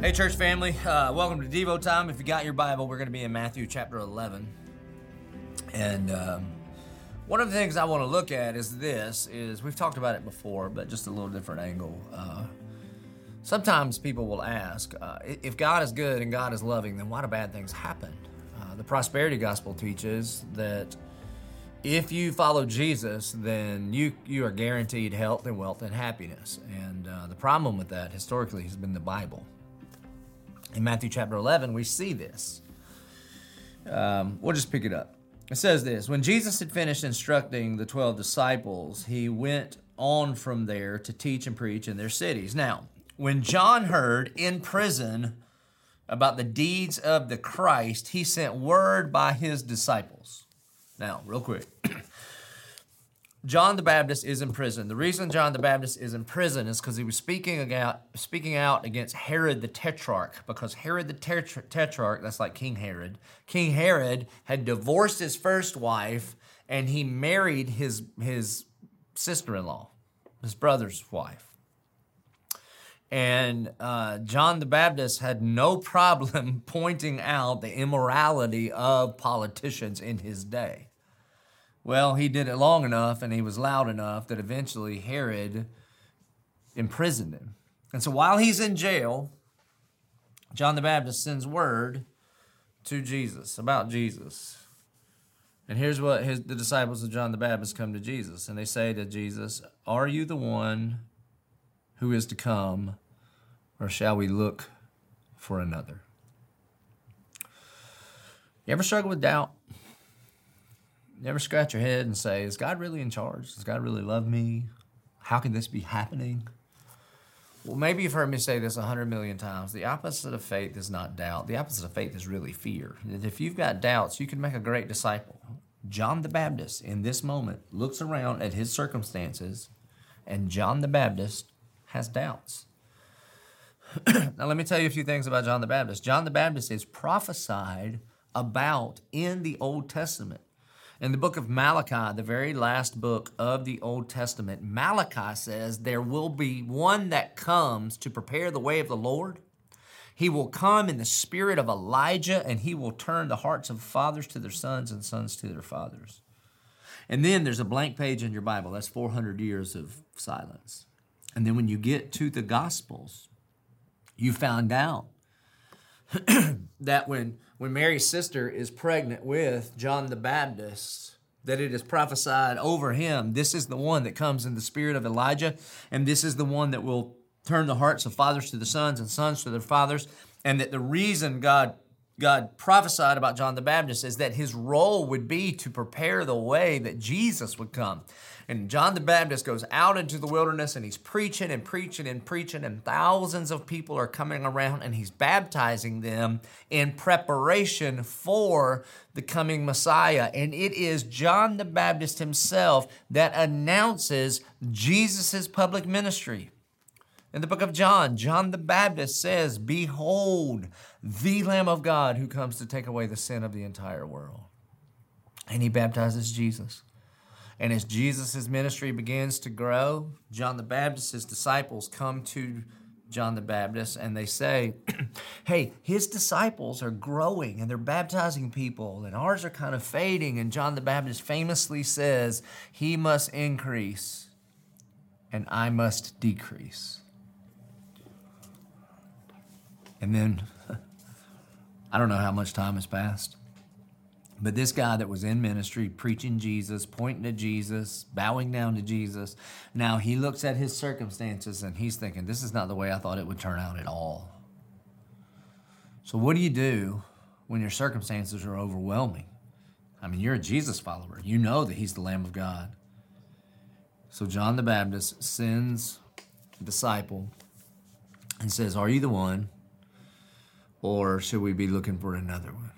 Hey, church family, uh, welcome to Devo Time. If you got your Bible, we're going to be in Matthew chapter 11. And um, one of the things I want to look at is this: is we've talked about it before, but just a little different angle. Uh, sometimes people will ask, uh, if God is good and God is loving, then why do bad things happen? Uh, the prosperity gospel teaches that if you follow Jesus, then you you are guaranteed health and wealth and happiness. And uh, the problem with that historically has been the Bible. In Matthew chapter 11, we see this. Um, we'll just pick it up. It says this When Jesus had finished instructing the 12 disciples, he went on from there to teach and preach in their cities. Now, when John heard in prison about the deeds of the Christ, he sent word by his disciples. Now, real quick. John the Baptist is in prison. The reason John the Baptist is in prison is because he was speaking out, speaking out against Herod the Tetrarch. Because Herod the Tetrarch, that's like King Herod, King Herod had divorced his first wife and he married his, his sister in law, his brother's wife. And uh, John the Baptist had no problem pointing out the immorality of politicians in his day. Well, he did it long enough and he was loud enough that eventually Herod imprisoned him. And so while he's in jail, John the Baptist sends word to Jesus about Jesus. And here's what his, the disciples of John the Baptist come to Jesus. And they say to Jesus, Are you the one who is to come, or shall we look for another? You ever struggle with doubt? You ever scratch your head and say, Is God really in charge? Does God really love me? How can this be happening? Well, maybe you've heard me say this a hundred million times. The opposite of faith is not doubt. The opposite of faith is really fear. If you've got doubts, you can make a great disciple. John the Baptist, in this moment, looks around at his circumstances, and John the Baptist has doubts. now, let me tell you a few things about John the Baptist. John the Baptist is prophesied about in the Old Testament. In the book of Malachi, the very last book of the Old Testament, Malachi says, There will be one that comes to prepare the way of the Lord. He will come in the spirit of Elijah, and he will turn the hearts of fathers to their sons and sons to their fathers. And then there's a blank page in your Bible. That's 400 years of silence. And then when you get to the Gospels, you found out that when when Mary's sister is pregnant with John the Baptist, that it is prophesied over him, this is the one that comes in the spirit of Elijah, and this is the one that will turn the hearts of fathers to the sons and sons to their fathers, and that the reason God God prophesied about John the Baptist is that his role would be to prepare the way that Jesus would come. And John the Baptist goes out into the wilderness and he's preaching and preaching and preaching, and thousands of people are coming around and he's baptizing them in preparation for the coming Messiah. And it is John the Baptist himself that announces Jesus' public ministry. In the book of John, John the Baptist says, Behold, the Lamb of God who comes to take away the sin of the entire world. And he baptizes Jesus. And as Jesus' ministry begins to grow, John the Baptist's disciples come to John the Baptist and they say, Hey, his disciples are growing and they're baptizing people, and ours are kind of fading. And John the Baptist famously says, He must increase and I must decrease. And then I don't know how much time has passed. But this guy that was in ministry, preaching Jesus, pointing to Jesus, bowing down to Jesus, now he looks at his circumstances and he's thinking, this is not the way I thought it would turn out at all. So, what do you do when your circumstances are overwhelming? I mean, you're a Jesus follower, you know that he's the Lamb of God. So, John the Baptist sends a disciple and says, Are you the one? Or should we be looking for another one?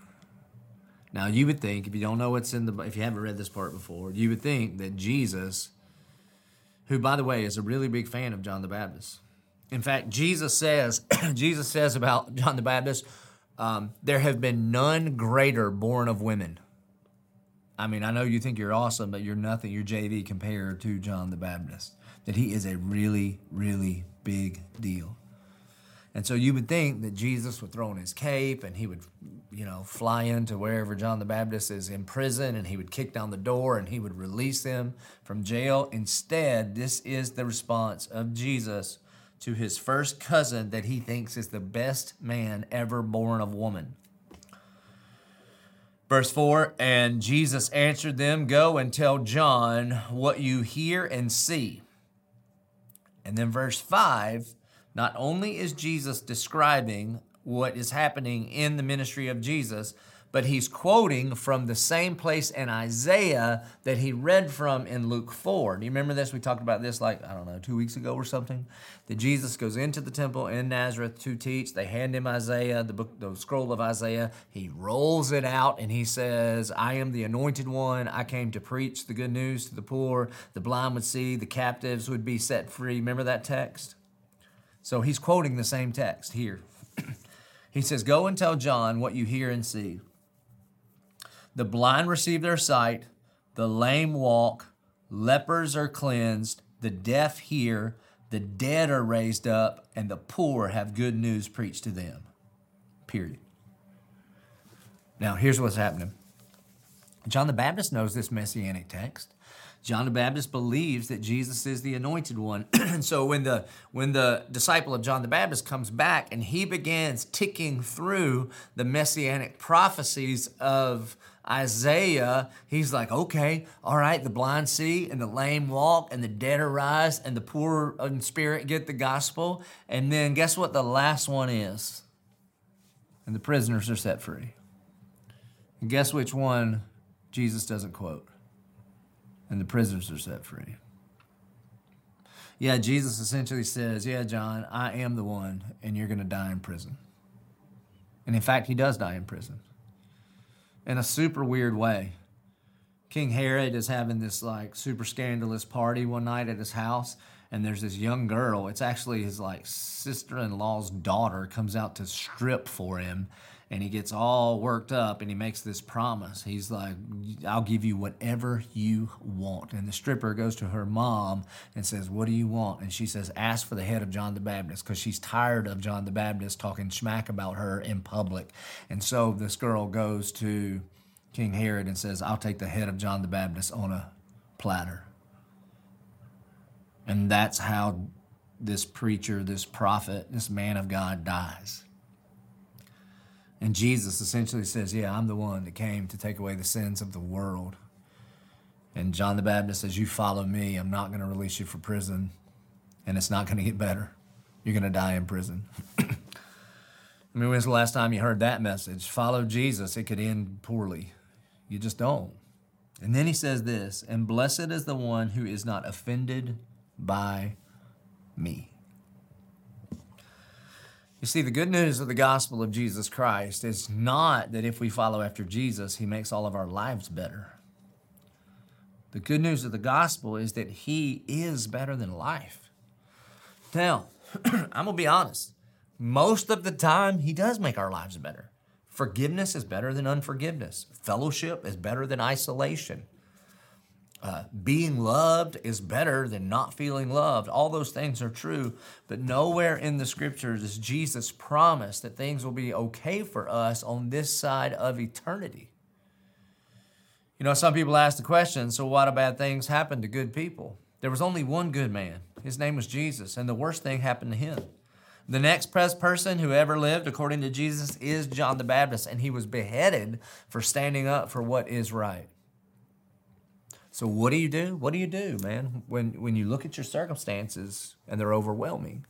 Now, you would think, if you don't know what's in the, if you haven't read this part before, you would think that Jesus, who, by the way, is a really big fan of John the Baptist. In fact, Jesus says, Jesus says about John the Baptist, um, there have been none greater born of women. I mean, I know you think you're awesome, but you're nothing. You're JV compared to John the Baptist. That he is a really, really big deal. And so you would think that Jesus would throw on his cape and he would, you know, fly into wherever John the Baptist is in prison and he would kick down the door and he would release him from jail. Instead, this is the response of Jesus to his first cousin that he thinks is the best man ever born of woman. Verse 4 And Jesus answered them, Go and tell John what you hear and see. And then verse 5 not only is Jesus describing what is happening in the ministry of Jesus, but he's quoting from the same place in Isaiah that he read from in Luke 4. Do you remember this? We talked about this like, I don't know, two weeks ago or something. That Jesus goes into the temple in Nazareth to teach. They hand him Isaiah, the book, the scroll of Isaiah. He rolls it out and he says, I am the anointed one. I came to preach the good news to the poor. The blind would see, the captives would be set free. Remember that text? So he's quoting the same text here. he says, Go and tell John what you hear and see. The blind receive their sight, the lame walk, lepers are cleansed, the deaf hear, the dead are raised up, and the poor have good news preached to them. Period. Now, here's what's happening John the Baptist knows this messianic text. John the Baptist believes that Jesus is the anointed one. and so when the when the disciple of John the Baptist comes back and he begins ticking through the messianic prophecies of Isaiah, he's like, okay, all right, the blind see and the lame walk and the dead arise and the poor in spirit get the gospel. And then guess what the last one is? And the prisoners are set free. And guess which one Jesus doesn't quote? And the prisoners are set free. Yeah, Jesus essentially says, Yeah, John, I am the one, and you're going to die in prison. And in fact, he does die in prison in a super weird way. King Herod is having this like super scandalous party one night at his house, and there's this young girl. It's actually his like sister in law's daughter comes out to strip for him and he gets all worked up and he makes this promise. He's like, I'll give you whatever you want. And the stripper goes to her mom and says, What do you want? And she says, Ask for the head of John the Baptist because she's tired of John the Baptist talking smack about her in public. And so this girl goes to King Herod and says, I'll take the head of John the Baptist on a platter. And that's how this preacher, this prophet, this man of God dies. And Jesus essentially says, Yeah, I'm the one that came to take away the sins of the world. And John the Baptist says, You follow me. I'm not going to release you from prison, and it's not going to get better. You're going to die in prison. I mean, when's the last time you heard that message? Follow Jesus, it could end poorly. You just don't. And then he says this, and blessed is the one who is not offended by me. You see, the good news of the gospel of Jesus Christ is not that if we follow after Jesus, he makes all of our lives better. The good news of the gospel is that he is better than life. Now, I'm going to be honest. Most of the time, he does make our lives better. Forgiveness is better than unforgiveness. Fellowship is better than isolation. Uh, being loved is better than not feeling loved. All those things are true, but nowhere in the scriptures does Jesus promise that things will be okay for us on this side of eternity. You know, some people ask the question so, what bad things happen to good people? There was only one good man. His name was Jesus, and the worst thing happened to him. The next best person who ever lived, according to Jesus, is John the Baptist, and he was beheaded for standing up for what is right. So what do you do? What do you do, man, when when you look at your circumstances and they're overwhelming?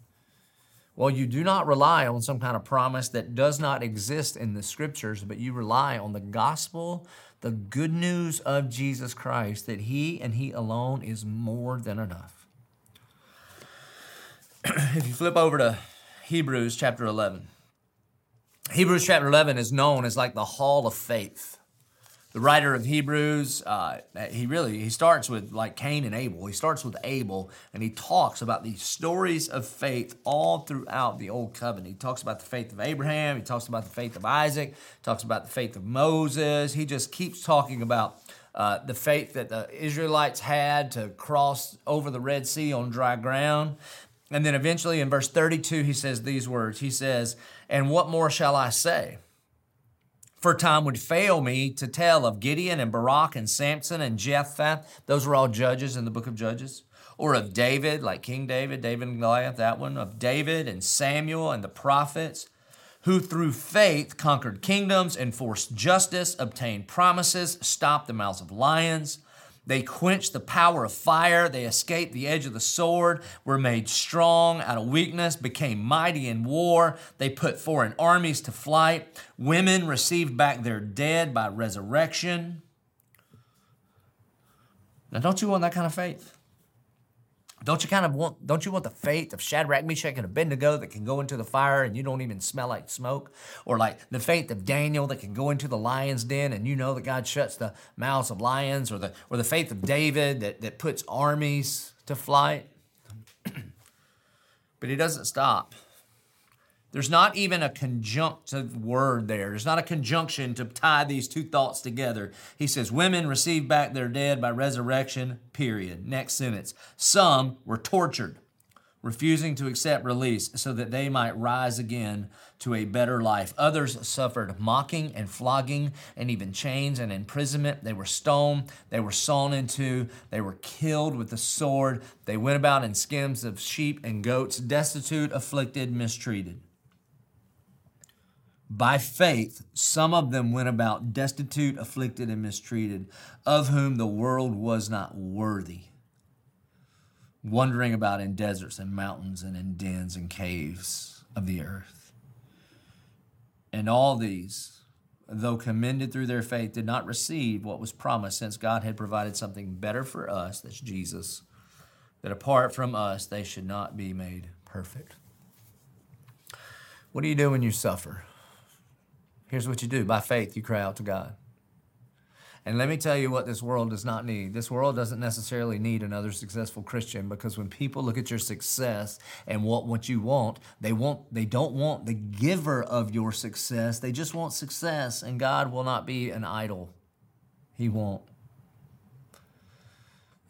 Well, you do not rely on some kind of promise that does not exist in the scriptures, but you rely on the gospel, the good news of Jesus Christ, that He and He alone is more than enough. if you flip over to Hebrews chapter 11, Hebrews chapter 11 is known as like the hall of faith the writer of Hebrews, uh, he really he starts with like Cain and Abel. He starts with Abel, and he talks about these stories of faith all throughout the Old Covenant. He talks about the faith of Abraham. He talks about the faith of Isaac. Talks about the faith of Moses. He just keeps talking about uh, the faith that the Israelites had to cross over the Red Sea on dry ground. And then eventually in verse 32, he says these words He says, And what more shall I say? For time would fail me to tell of Gideon and Barak and Samson and Jephthah. Those were all judges in the book of Judges. Or of David, like King David, David and Goliath, that one. Of David and Samuel and the prophets, who through faith conquered kingdoms, enforced justice, obtained promises, stopped the mouths of lions they quenched the power of fire. They escaped the edge of the sword, were made strong out of weakness, became mighty in war. They put foreign armies to flight. Women received back their dead by resurrection. Now, don't you want that kind of faith? Don't you kind of want, don't you want the faith of Shadrach, Meshach, and Abednego that can go into the fire and you don't even smell like smoke? Or like the faith of Daniel that can go into the lion's den and you know that God shuts the mouths of lions? Or the, or the faith of David that, that puts armies to flight? but he doesn't stop. There's not even a conjunctive word there. There's not a conjunction to tie these two thoughts together. He says, Women received back their dead by resurrection, period. Next sentence. Some were tortured, refusing to accept release so that they might rise again to a better life. Others suffered mocking and flogging and even chains and imprisonment. They were stoned, they were sawn into, they were killed with the sword. They went about in skins of sheep and goats, destitute, afflicted, mistreated. By faith, some of them went about destitute, afflicted, and mistreated, of whom the world was not worthy, wandering about in deserts and mountains and in dens and caves of the earth. And all these, though commended through their faith, did not receive what was promised, since God had provided something better for us, that's Jesus, that apart from us, they should not be made perfect. What do you do when you suffer? Here's what you do by faith, you cry out to God. And let me tell you what this world does not need. This world doesn't necessarily need another successful Christian because when people look at your success and want what you want, they want they don't want the giver of your success. They just want success and God will not be an idol. He won't.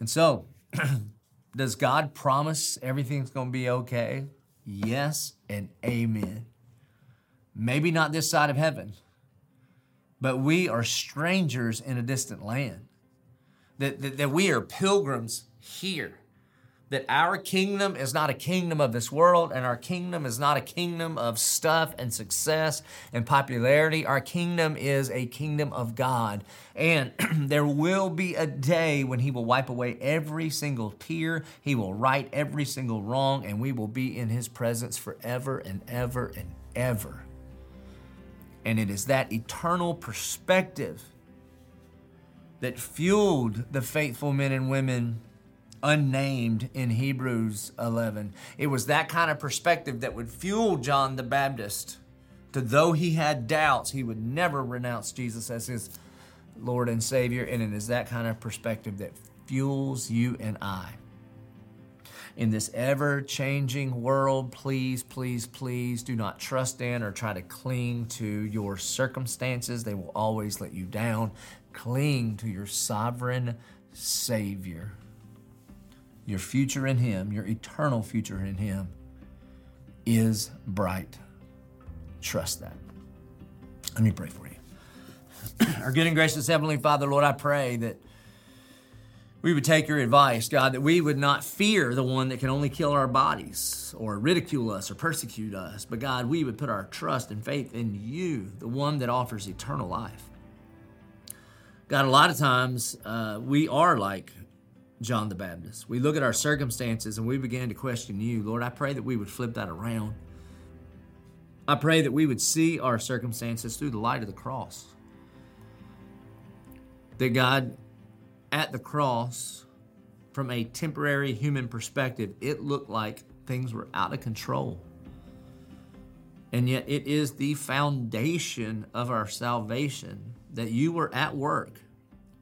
And so, does God promise everything's going to be okay? Yes and amen. Maybe not this side of heaven, but we are strangers in a distant land. That, that, that we are pilgrims here. That our kingdom is not a kingdom of this world, and our kingdom is not a kingdom of stuff and success and popularity. Our kingdom is a kingdom of God. And there will be a day when He will wipe away every single tear, He will right every single wrong, and we will be in His presence forever and ever and ever. And it is that eternal perspective that fueled the faithful men and women unnamed in Hebrews 11. It was that kind of perspective that would fuel John the Baptist to though he had doubts, he would never renounce Jesus as his Lord and Savior. And it is that kind of perspective that fuels you and I in this ever changing world, please, please, please do not trust in or try to cling to your circumstances. They will always let you down. Cling to your sovereign Savior. Your future in Him, your eternal future in Him, is bright. Trust that. Let me pray for you. Our good and gracious Heavenly Father, Lord, I pray that we would take your advice, God, that we would not fear the one that can only kill our bodies or ridicule us or persecute us, but God, we would put our trust and faith in you, the one that offers eternal life. God, a lot of times uh, we are like John the Baptist. We look at our circumstances and we begin to question you. Lord, I pray that we would flip that around. I pray that we would see our circumstances through the light of the cross. That God, at the cross, from a temporary human perspective, it looked like things were out of control. And yet, it is the foundation of our salvation that you were at work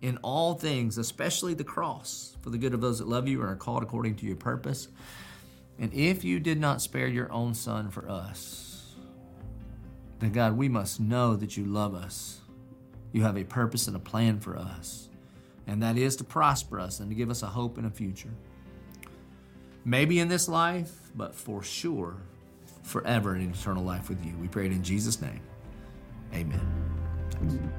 in all things, especially the cross, for the good of those that love you and are called according to your purpose. And if you did not spare your own son for us, then God, we must know that you love us. You have a purpose and a plan for us and that is to prosper us and to give us a hope and a future. Maybe in this life, but for sure forever in eternal life with you. We pray it in Jesus' name. Amen.